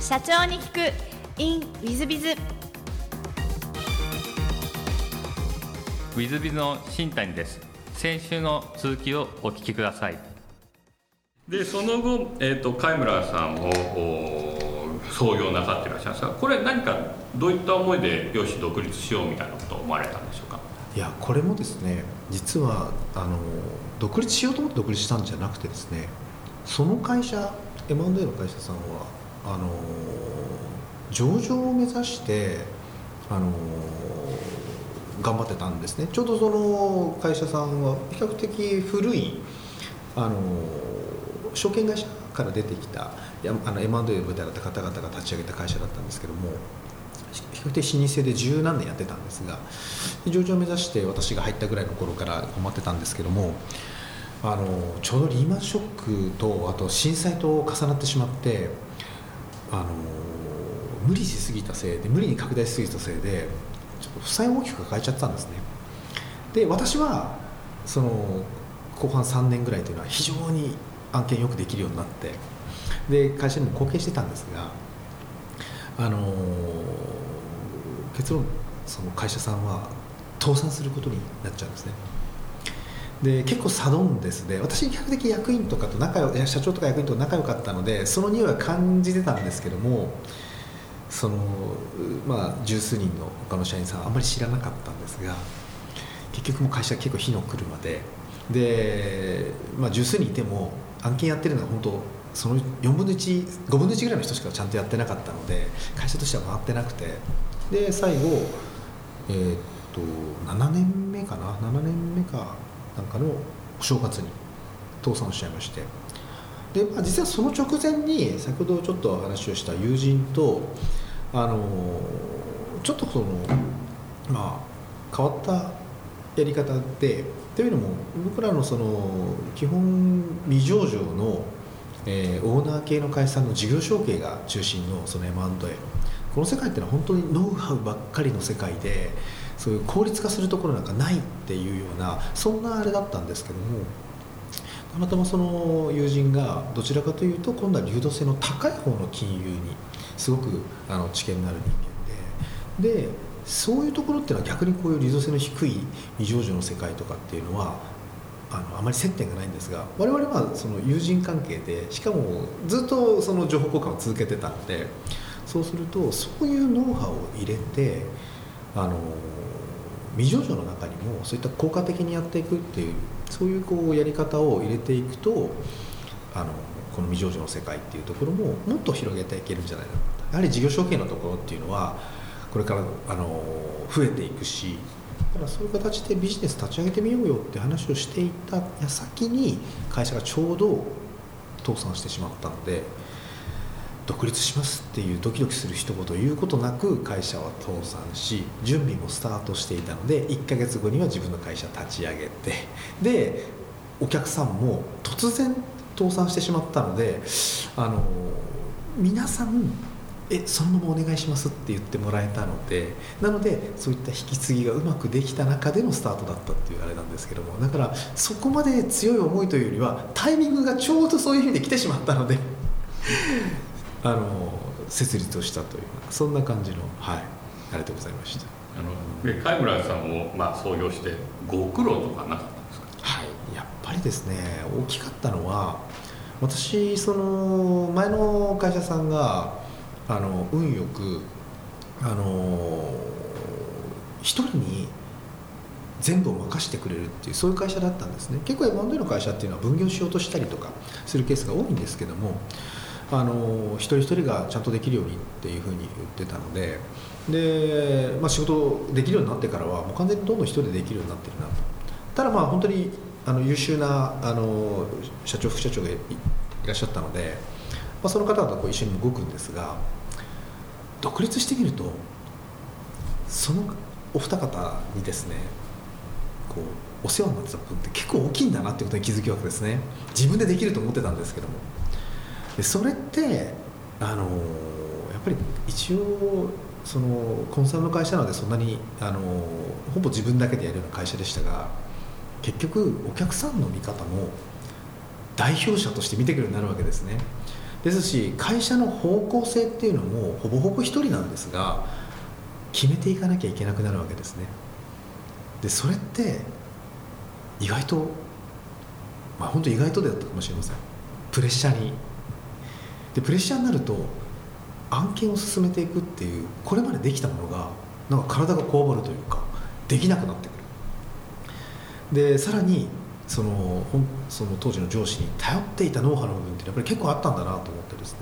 社長に聞く。In ウィズビズウィズビズの新谷です。先週の続きをお聞きください。でその後、えーと、貝村さんを創業なさっていらっしゃるんですがこれ何かどういった思いでよし独立しようみたいなことを思われたんでしょうか？いやこれもですね実はあの独立しようと思って独立したんじゃなくてですねその会社 M&A の会社さんはあの上場を目指してあの頑張ってたんですね。ちょうどその会社さんは比較的古いあの証券会社から出てきたあの M&A みたいな方々が立ち上げた会社だったんですけども比較的老舗で十何年やってたんですが上場を目指して私が入ったぐらいの頃から頑張ってたんですけどもあのちょうどリーマンショックとあと震災と重なってしまってあの無理しすぎたせいで無理に拡大しすぎたせいでちょっと負債を大きく抱えちゃったんですね。で私はその後半3年ぐらいというのは非常に案件よくできるようになってで会社にも貢献してたんですがあの結論その会社さんは倒産することになっちゃうんですね。で結構サドンデスで私比較的役員とかと仲良社長とか役員と仲良かったのでその匂いは感じてたんですけどもそのまあ十数人の他の社員さんあんまり知らなかったんですが結局も会社は結構火の車でで、まあ、十数人いても案件やってるのは本当その4分の15分の1ぐらいの人しかちゃんとやってなかったので会社としては回ってなくてで最後えー、っと7年目かな？7年目か。なんかのお正月に倒産しちゃいまして。で、まあ、実はその直前に先ほどちょっと話をした友人とあのちょっとそのまあ変わったやり方でというのも僕らのその基本未上場の、えー、オーナー系の会社の事業承継が中心のその M&A この世界ってのは本当にノウハウばっかりの世界でそういう効率化するところなんかないっていうようなそんなあれだったんですけどもたまたまその友人がどちらかというと今度は流動性の高い方の金融にすごくあの知見のある人間ででそういうところっていうのは逆にこういう流動性の低い未上場の世界とかっていうのはあのあまり接点がないんですが我々はその友人関係でしかもずっとその情報交換を続けてたのでそうするとそういうノウハウを入れてあの未上場の中にもそういった効果的にやっていくっていうそういうこうやり方を入れていくとあのこの未上場の世界っていうところももっと広げていけるんじゃないかやはり事業承継のところっていうのはこれからあの増えていくしだからそういう形でビジネス立ち上げてみようよって話をしていた矢先に会社がちょうど倒産してしまったので独立しますっていうドキドキする一言を言うことなく会社は倒産し準備もスタートしていたので1ヶ月後には自分の会社立ち上げてでお客さんも突然倒産してしまったのであの皆さんえそのままお願いしますって言ってもらえたのでなのでそういった引き継ぎがうまくできた中でのスタートだったっていうあれなんですけどもだからそこまで強い思いというよりはタイミングがちょうどそういう意味で来てしまったのであの設立をしたというそんな感じのはいあれでございました。あの貝村さんを、まあ、創業してご苦労とかなかったんですか？はいやっぱりですね大きかったのは私その前の会社さんがあの運よくあの一人に全部を任せてくれるっていうそういう会社だったんですね。結構 M&A の会社っていうのは分業しようとしたりとかするケースが多いんですけどもあの一人一人がちゃんとできるようにっていうふうに言ってたのでで、まあ、仕事できるようになってからはもう完全にどんどん一人でできるようになってるなとただまあ本当にあの優秀なあの社長副社長がいらっしゃったので、まあ、その方とこう一緒に動くんですが独立してみるとそのお二方にですねこうお世話になってた部分って結構大きいんだなってことに気づきわけですね。自分でできると思ってたんですけども。でそれってあのやっぱり一応そのコンサルの会社なのでそんなにあのほぼ自分だけでやるような会社でしたが結局お客さんの見方も代表者として見てくるようになるわけですね。ですし会社の方向性っていうのもほぼほぼ一人なんですが決めていかなきゃいけなくなるわけですね。でそれって意外とまあ本当意外とでだったかもしれません。プレッシャーにでプレッシャーになると案件を進めていくっていうこれまでできたものがなんか体がこわばるというかできなくなってくる。でさらにそのその当時の上司に頼っていたノウハウの部分ってやっぱり結構あったんだなと思ってですね。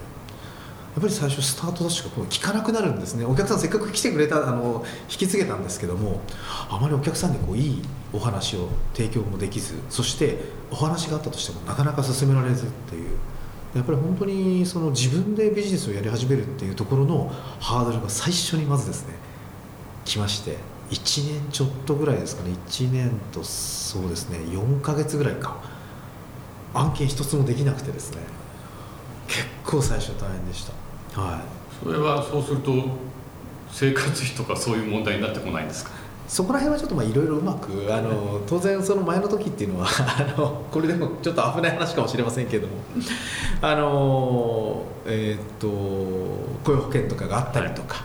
やっぱり最初スタートダッシュが効かなくなるんですね。お客さんせっかく来てくれたあの引き継げたんですけどもあまりお客さんにこういいお話を提供もできずそしてお話があったとしてもなかなか進められずっていう。やっぱり本当にその自分でビジネスをやり始めるっていうところのハードルが最初にまずですね来まして1年ちょっとぐらいですかね1年とそうですね4ヶ月ぐらいか。案件一つもできなくてですね結構最初大変でした。はい。それはそうすると生活費とかそういう問題になってこないんですか？そこら辺はちょっといろいろうまくあの当然その前の時っていうのは あのこれでもちょっと危ない話かもしれませんけれども。あのえーっと雇用保険とかがあったりとか、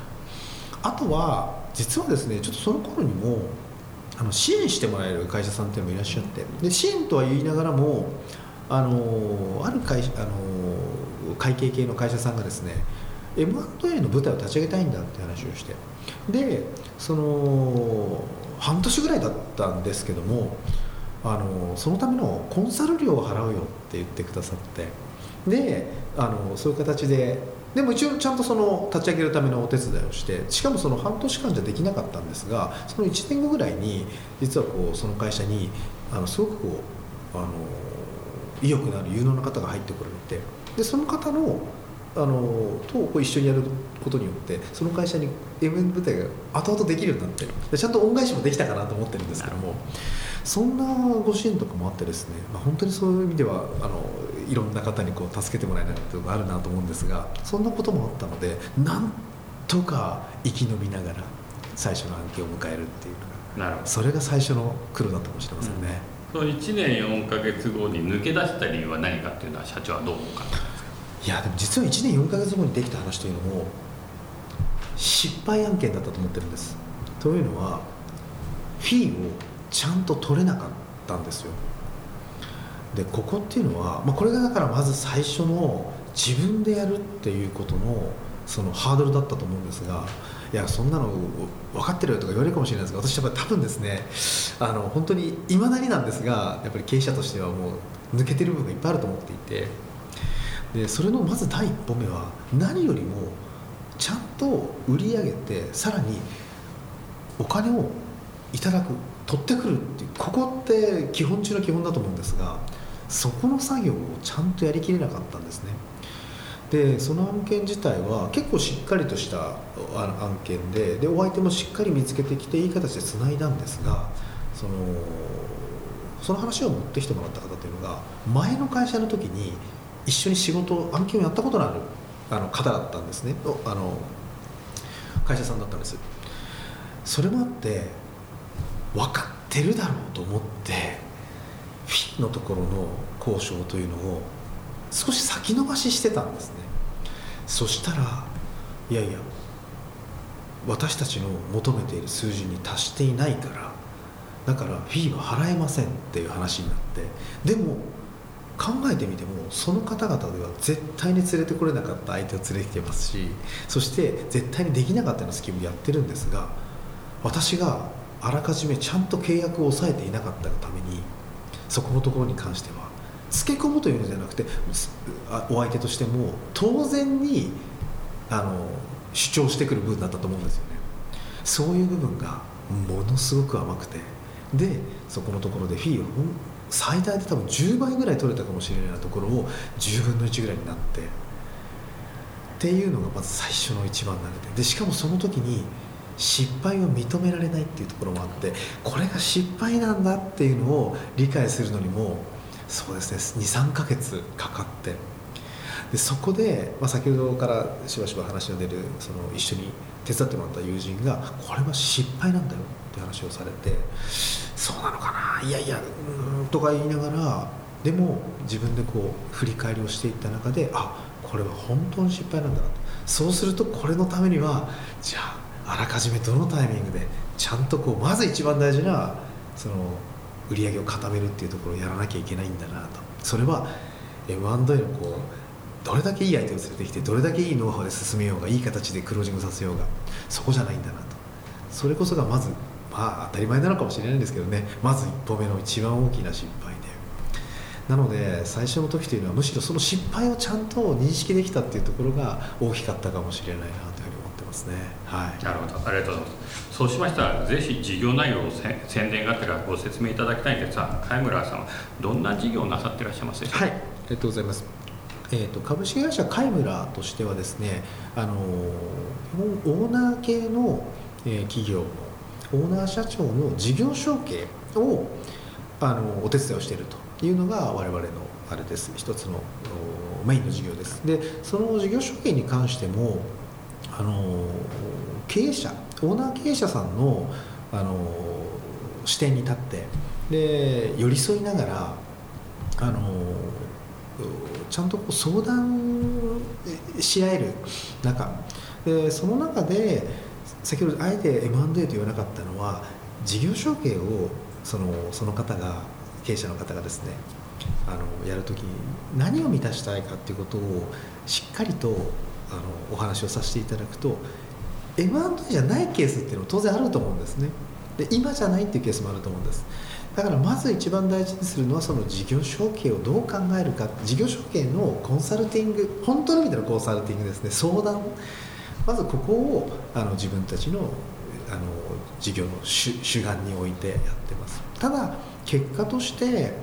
あとは実はですねちょっとその頃にもあの支援してもらえる会社さんっていうのもいらっしゃって。で支援とは言いながらもあのある会あの会計系の会社さんがですね M&A の舞台を立ち上げたいんだって話をして。でその半年ぐらいだったんですけどもあのそのためのコンサル料を払うよって言ってくださって。であのそういう形ででも一応ちゃんとその立ち上げるためのお手伝いをしてしかもその半年間じゃできなかったんですがその1年後ぐらいに実はこうその会社にあのすごくこうあの意欲のある有能な方が入ってこられて。でその方のあのとこう一緒にやることによってその会社に MN 部隊が後々できるようになってでちゃんと恩返しもできたかなと思ってるんですけどもそんなご支援とかもあってですね、まあ、本当にそういう意味ではあのいろんな方にこう助けてもらえないというのがあるなと思うんですがそんなこともあったのでなんとか生き延びながら最初の案件を迎えるっていうのがなるほど。それが最初の苦労だったかもしれませんね。その1年4か月後に抜け出した理由は何かっていうのは社長はどう思うかいやでも実は1年4か月後にできた話というのも失敗案件だったと思ってるんです。というのはフィーをちゃんと取れなかったんですよ。でここっていうのは、まあ、これがだからまず最初の自分でやるっていうことのそのハードルだったと思うんですがいやそんなの分かってるよとか言われるかもしれないですが私やっぱり多分ですねあの本当にいまだになんですがやっぱり経営者としてはもう抜けてる部分がいっぱいあると思っていてでそれのまず第一歩目は何よりもちゃんと売り上げてさらにお金をいただく取ってくるっていうここって基本中の基本だと思うんですがそこの作業をちゃんとやりきれなかったんですね。でその案件自体は結構しっかりとした案件ででお相手もしっかり見つけてきていい形でつないだんですがそのその話を持ってきてもらった方というのが前の会社の時に一緒に仕事案件をやったことのあるあの方だったんですね。あの会社さんだったんです。それもあって分かってるだろうと思ってフィンのところの交渉というのを少し先延ばししてたんですね。そしたらいやいや私たちの求めている数字に達していないからだからフィーは払えませんっていう話になってでも考えてみてもその方々では絶対に連れてこれなかった相手を連れてきてますしそして絶対にできなかったようなスキームやってるんですが私があらかじめちゃんと契約を抑えていなかったがためにそこのところに関してはつけ込むというのじゃなくてお相手としても当然にあの主張してくる部分だったと思うんですよね。そういう部分がものすごく甘くてでそこのところでフィーを最大で多分10倍ぐらい取れたかもしれないところを10分の1ぐらいになってっていうのがまず最初の一番投げてでしかもその時に失敗を認められないっていうところもあってこれが失敗なんだっていうのを理解するのにもそうですね23ヶ月かかってでそこで、まあ、先ほどからしばしば話の出るその一緒に手伝ってもらった友人がこれは失敗なんだよって話をされてそうなのかな？いやいやうんとか言いながらでも自分でこう振り返りをしていった中であこれは本当に失敗なんだなと。そうするとこれのためにはじゃああらかじめどのタイミングでちゃんとこうまず一番大事なその売り上げを固めるっていうところをやらなきゃいけないんだなと。それは M&A のこうどれだけいい相手を連れてきてどれだけいいノウハウで進めようがいい形でクロージングさせようがそこじゃないんだなと。それこそがまずまあ当たり前なのかもしれないんですけどね。まず一歩目の一番大きな失敗で。なので最初の時というのはむしろその失敗をちゃんと認識できたっていうところが大きかったかもしれないなというふうに思ってますね。はい。なるほど。ありがとうございます。そうしましたらぜひ事業内容をせ宣伝がてらご説明いただきたいんですが貝村さんはどんな事業をなさっていらっしゃいますでしょう？かはい、ありがとうございます。えー、と株式会社カイムラとしてはですね、あのーオーナー系の、えー企業のオーナー社長の事業承継をあのお手伝いをしているというのが我々のあれです。一つのメインの事業です。でその事業承継に関してもあの経営者オーナー経営者さんのあの視点に立ってで寄り添いながらあのちゃんとこう相談し合える中。でその中で先ほどあえて M&A と言わなかったのは事業承継をそのその方が経営者の方がですねあのやるときに何を満たしたいかっていうことをしっかりとあのお話をさせていただくと M&A じゃないケースっていうのも当然あると思うんですね。で今じゃないっていうケースもあると思うんです。だからまず一番大事にするのはその事業承継をどう考えるか。事業承継のコンサルティング本当の意味でのコンサルティングですね。相談。まずここをあの自分たちのあの事業の主主眼に置いてやってます。ただ結果として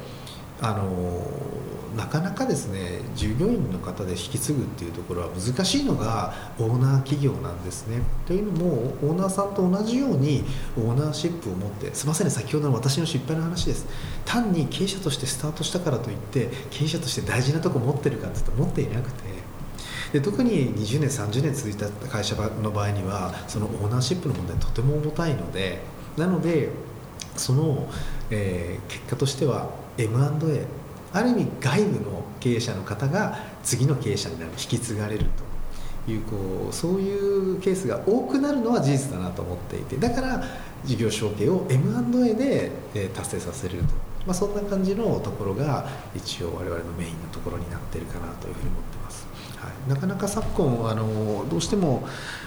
あのなかなかですね従業員の方で引き継ぐっていうところは難しいのがオーナー企業なんですね。というのもオーナーさんと同じようにオーナーシップを持ってすいませんね先ほどの私の失敗の話です。単に経営者としてスタートしたからといって経営者として大事なとこ持ってるかって言ったら持っていなくてで特に20年30年続いた会社の場合にはそのオーナーシップの問題とても重たいのでなのでその、えー結果としては M&A ある意味外部の経営者の方が次の経営者になる引き継がれるというこうそういうケースが多くなるのは事実だなと思っていてだから事業承継を M&A で、えー達成させると、まあ、そんな感じのところが一応我々のメインのところになっているかなというふうに思ってます。なかなか昨今あのどうしても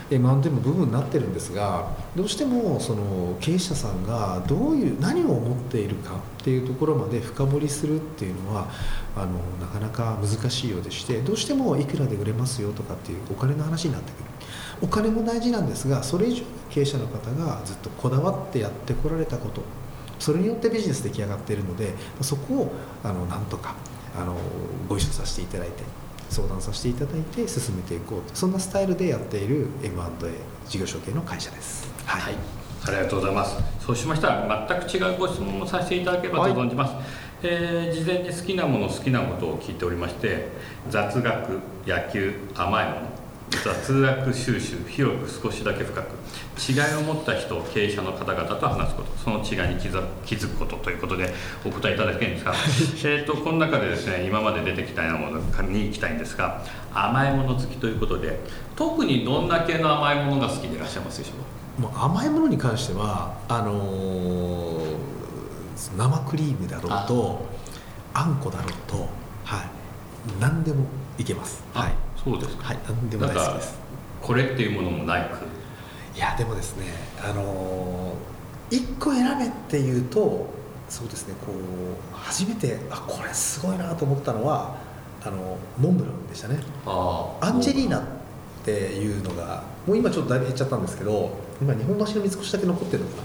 M&A も部分になってるんですがどうしてもその経営者さんがどういう何を思っているかっていうところまで深掘りするっていうのはあのなかなか難しいようでしてどうしてもいくらで売れますよとかっていうお金の話になってくる。お金も大事なんですがそれ以上経営者の方がずっとこだわってやってこられたことそれによってビジネス出来上がっているのでそこをあのなんとかあのご一緒させていただいて相談させていただいて進めていこうそんなスタイルでやっている M&A 事業承継の会社です。はい、ありがとうございます。そうしましたら全く違うご質問をさせていただければと存じます。えー事前に好きなもの好きなことを聞いておりまして雑学野球甘いもの雑学収集広く少しだけ深く違いを持った人経営者の方々と話すことその違いに気づ気づくことということでお答えいただきたいんですが。えーとこの中でですね今まで出てきたようなものに行きたいんですが甘いもの好きということで特にどんな系の甘いものが好きでいらっしゃいますでしょう？か甘いものに関してはあのー生クリームだろうとあ。んこだろうとはい。何でもいけます。はいそうですか。はい何でも大好きです。これっていうものもないく。いやでもですねあのー、1個選べっていうとそうですねこう初めてあこれすごいなと思ったのはあのモンブランでしたね。あアンジェリーナっていうのがもう今ちょっとだいぶ減っちゃったんですけど今日本橋の三越だけ残ってるのかな。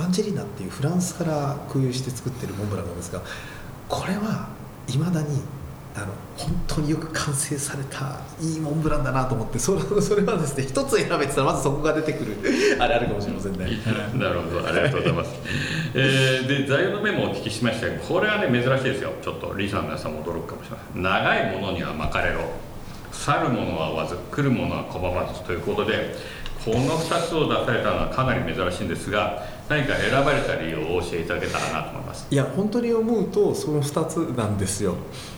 アンジェリーナっていうフランスから空輸して作ってるモンブランなんですがこれはいまだにあの本当によく完成されたいいモンブランだなと思ってそれそれはですね一つ選べって言ったらまずそこが出てくる。あれあるかもしれませんね。なるほどありがとうございます、えーで材料のメモをお聞きしましたがこれはね珍しいですよ。ちょっとリーさんの皆さんも驚くかもしれません。長いものには巻かれろ。去るものは追わず来るものは拒まずということでこの2つを出されたのはかなり珍しいんですが何か選ばれた理由を教えていただけたらなと思います。いや本当に思うとその2つなんですよ。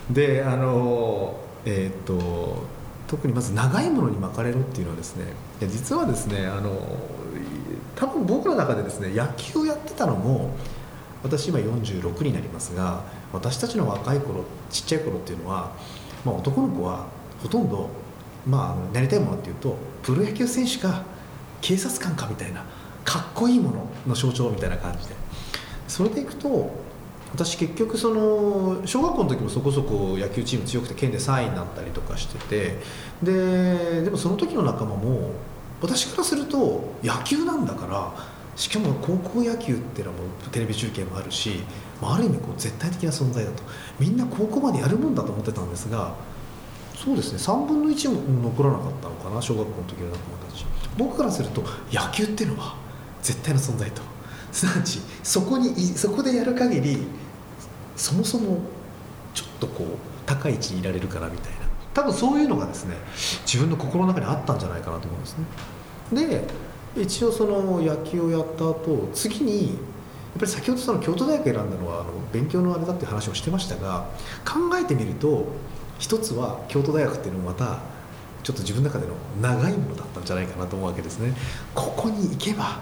であのえっ、と特にまず長いものに巻かれるっていうのはですねいや実はですねあの多分僕の中でですね野球をやってたのも私今46になりますが私たちの若い頃ちっちゃい頃っていうのは、まあ、男の子はほとんど、まあ、なりたいものっていうとプロ野球選手か警察官かみたいなかっこいいものの象徴みたいな感じで。それでいくと私結局その小学校の時もそこそこ野球チーム強くて県で3位になったりとかしててででもその時の仲間も私からすると野球なんだからしかも高校野球っていうのはもうテレビ中継もあるしまある意味こう絶対的な存在だと。みんな高校までやるもんだと思ってたんですがそうですね3分の1も残らなかったのかな小学校の時の仲間たち。僕からすると野球っていうのは絶対の存在と。すなわちそこにそこでやる限りそもそもちょっとこう高い位置にいられるからみたいな。多分そういうのがですね自分の心の中にあったんじゃないかなと思うんですね。で一応その野球をやった後次にやっぱり先ほどその京都大学選んだのはあの勉強のあれだっていう話をしてましたが考えてみると一つは京都大学っていうのもまたちょっと自分の中での長いものだったんじゃないかなと思うわけですね。ここに行けば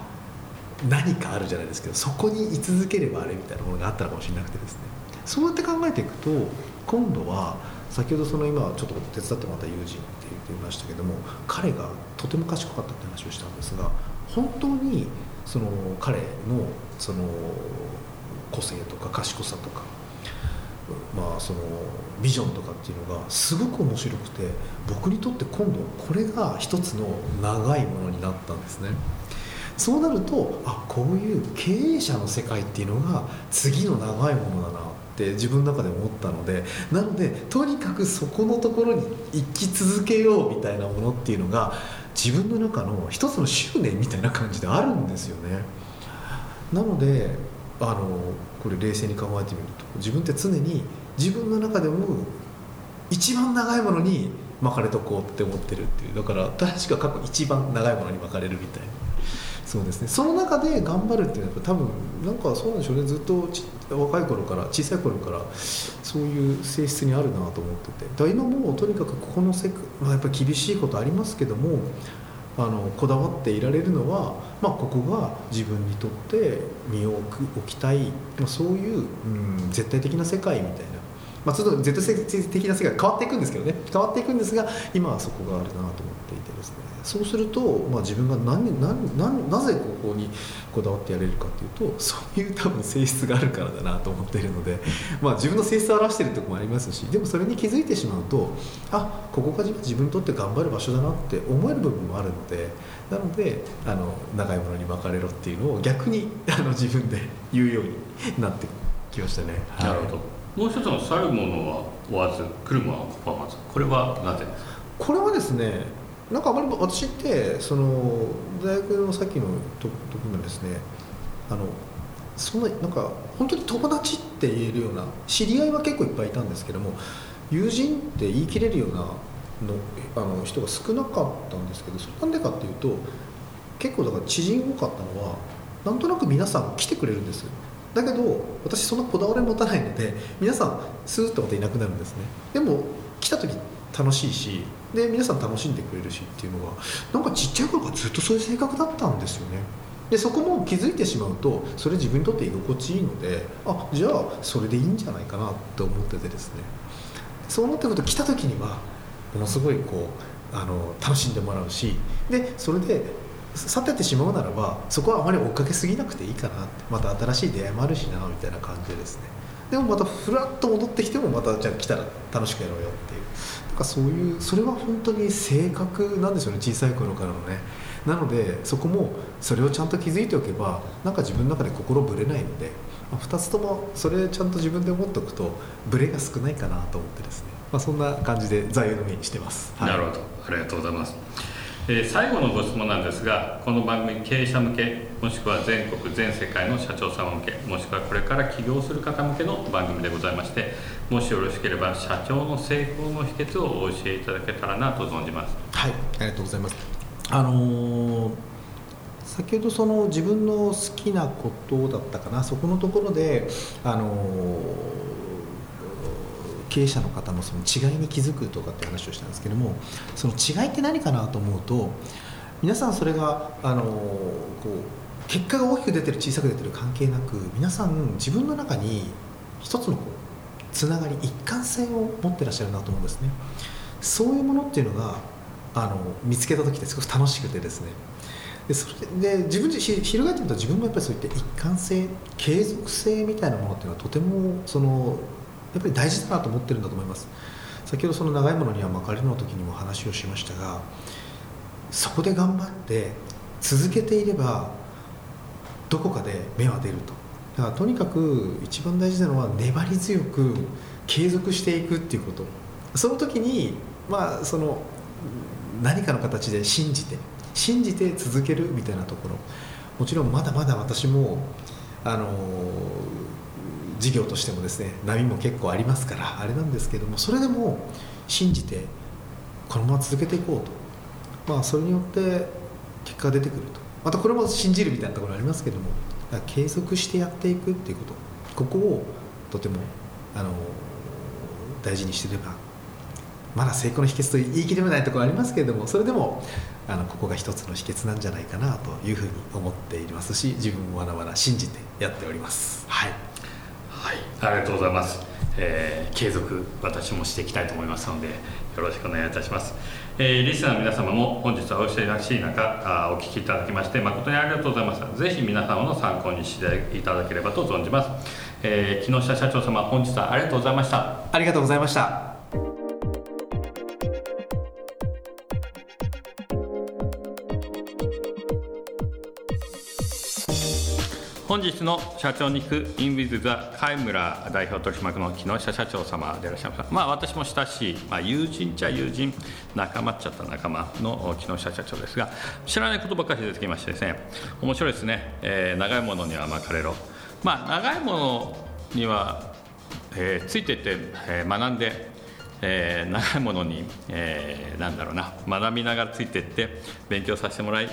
何かあるじゃないですけどそこに居続ければあれみたいなものがあったのかもしれなくてですね。そうやって考えていくと今度は先ほどその今ちょっと手伝ってもらった友人って言っていましたけども彼がとても賢かったって話をしたんですが本当にその彼のその個性とか賢さとかまあそのビジョンとかっていうのがすごく面白くて僕にとって今度これが一つの長いものになったんですね。そうなるとあこういう経営者の世界っていうのが次の長いものだなって自分の中で思ったのでなのでとにかくそこのところに生き続けようみたいなものっていうのが自分の中の一つの執念みたいな感じであるんですよね。なのであのこれ冷静に考えてみると自分って常に自分の中でも一番長いものに巻かれとこうって思ってるっていうだから確か過去一番長いものに巻かれるみたいな。そうですね。その中で頑張るっていうのは多分なんかそうなんでしょうね。ずっと若い頃から小さい頃からそういう性質にあるなと思ってて。だから今もとにかくここの世界、まあ、やっぱり厳しいことありますけどもあのこだわっていられるのは、まあ、ここが自分にとって身を置きたい、まあ、そういう、うん、絶対的な世界みたいな、まあ、ちょっと絶対的な世界変わっていくんですけどね。変わっていくんですが今はそこがあるなと思っていてですね。そうすると、まあ、自分が何何何なぜここにこだわってやれるかっていうとそういう多分性質があるからだなと思っているので、まあ、自分の性質を表しているところもありますしでもそれに気づいてしまうとあここが自分にとって頑張る場所だなって思える部分もあるのでなのであの長いものに巻かれろっていうのを逆にあの自分で言うようになってきましたね。なるほど。もう一つの去るものは追わず来るものは拒まずこれはなぜ？これはですねなんかあまり私ってその大学のさっきの時もですねあのそんななんか本当に友達って言えるような知り合いは結構いっぱいいたんですけども友人って言い切れるようなのあの人が少なかったんですけどそれなんでかっていうと結構だから知人多かったのはなんとなく皆さん来てくれるんですよ。だけど私そんなこだわり持たないので皆さんスーッとまたいなくなるんですね。でも来た時楽しいしで皆さん楽しんでくれるしっていうのがなんかちっちゃい頃からずっとそういう性格だったんですよね。でそこも気づいてしまうとそれ自分にとって居心地いいのであじゃあそれでいいんじゃないかなって思っててですね。そうなってくると来た時にはものすごいこうあの楽しんでもらうしでそれで去っててしまうならばそこはあまり追っかけすぎなくていいかなって。また新しい出会いもあるしなみたいな感じでですね。でもまたふらっと戻ってきてもまたじゃあ来たら楽しくやろうよっていう。なんかそういうそれは本当に性格なんですよね小さい頃からのね。なのでそこもそれをちゃんと気づいておけばなんか自分の中で心ぶれないので、2つともそれちゃんと自分で思っておくとブレが少ないかなと思ってですね、まあ、そんな感じで座右の銘にしてます、はい、なるほど。ありがとうございます。えー、最後のご質問なんですがこの番組経営者向けもしくは全国全世界の社長様向けもしくはこれから起業する方向けの番組でございましてもしよろしければ社長の成功の秘訣をお教えいただけたらなと存じます。はいありがとうございます。あのー、先ほどその自分の好きなことだったかなそこのところであの経営者の方のその違いに気づくとかって話をしたんですけどもその違いって何かなと思うと皆さんそれがあのこう結果が大きく出てる小さく出てる関係なく皆さん自分の中に一つのこうつながり一貫性を持ってらっしゃるなと思うんですね。そういうものっていうのがあの見つけた時ってすごく楽しくてですね。でそれで自分自身翻ってみると自分もやっぱりそういった一貫性継続性みたいなものっていうのはとてもそのやっぱり大事だなと思ってるんだと思います。先ほどその長いものには巻かれるの時にも話をしましたがそこで頑張って続けていればどこかで芽は出ると。だからとにかく一番大事なのは粘り強く継続していくっていうこと。その時にまあその何かの形で信じて信じて続けるみたいなところ。もちろんまだまだ私もあの事業としてもですね波も結構ありますからあれなんですけどもそれでも信じてこのまま続けていこうと。まあそれによって結果が出てくると。またこれも信じるみたいなところありますけども継続してやっていくっていうこと。ここをとてもあの大事にしていればまだ成功の秘訣と言い切れないところありますけれどもそれでもあのここが一つの秘訣なんじゃないかなというふうに思っていますし自分もまだまだ信じてやっております、はい、ありがとうございます、えー、継続私もしていきたいと思いますのでよろしくお願いいたします。えー、リスナーの皆様も本日はお忙しい中あお聞きいただきまして誠にありがとうございます。ぜひ皆様の参考にしていただければと存じます、えー、木下社長様本日はありがとうございました。ありがとうございました。本日の社長に行くインビズザ貝村代表取締役の木下社長様でいらっしゃいますまあ私も親しい、まあ、友人っちゃ友人仲間っちゃった仲間の木下社長ですが知らないことばっかり出てきましてですね面白いですね、えー、長いものには巻かれろまあ長いものには、えー、ついていって、えー、学んでえー、長いものに、えー、なんだろうな学びながらついていって勉強させてもらい、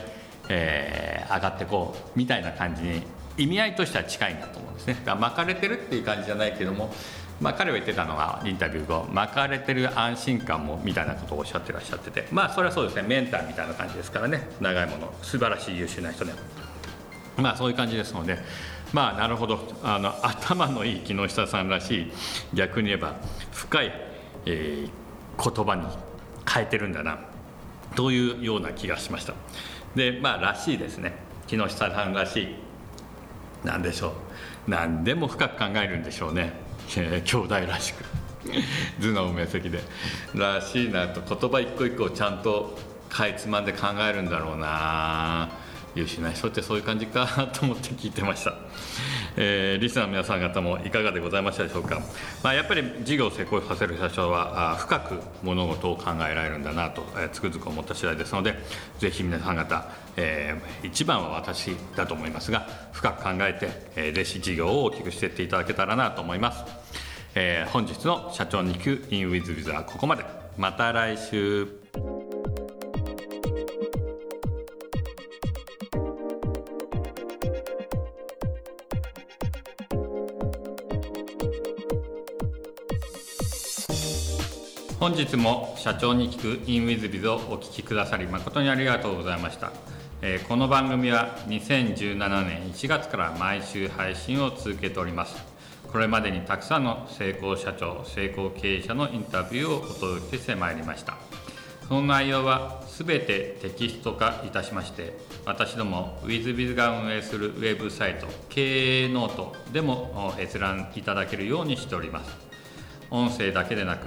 えー、上がっていこうみたいな感じに意味合いとしては近いんだと思うんですね。だから巻かれてるっていう感じじゃないけども、まあ、彼は言ってたのはインタビュー後巻かれてる安心感もみたいなことをおっしゃってらっしゃっててまあそれはそうですね。メンターみたいな感じですからね。長いもの素晴らしい優秀な人でまあそういう感じですのでまあなるほど。あの頭のいい木下さんらしい逆に言えば深い、えー、言葉に変えてるんだなというような気がしました。でまあらしいですね。木下さんらしい。何でしょう。何でも深く考えるんでしょうね、えー、兄弟らしく。頭脳明晰で。らしいなと言葉一個一個ちゃんとかいつまんで考えるんだろうな。優秀な人ってそういう感じかと思って聞いてました、えー、リスナーの皆さん方もいかがでございましたでしょうか、まあ、やっぱり事業を成功させる社長は深く物事を考えられるんだなと、えー、つくづく思った次第ですのでぜひ皆さん方、えー、一番は私だと思いますが深く考えて、えー、ぜひ事業を大きくしていっていただけたらなと思います、えー、本日の社長に聞く in with with はここまで。また来週。本日も社長に聞く in WizBiz をお聞きくださり誠にありがとうございました、えこの番組は2017年1月から毎週配信を続けております。これまでにたくさんの成功社長成功経営者のインタビューをお届けしてまいりました。その内容は全てテキスト化いたしまして私ども WizBiz が運営するウェブサイト経営ノートでも閲覧いただけるようにしております。音声だけでなく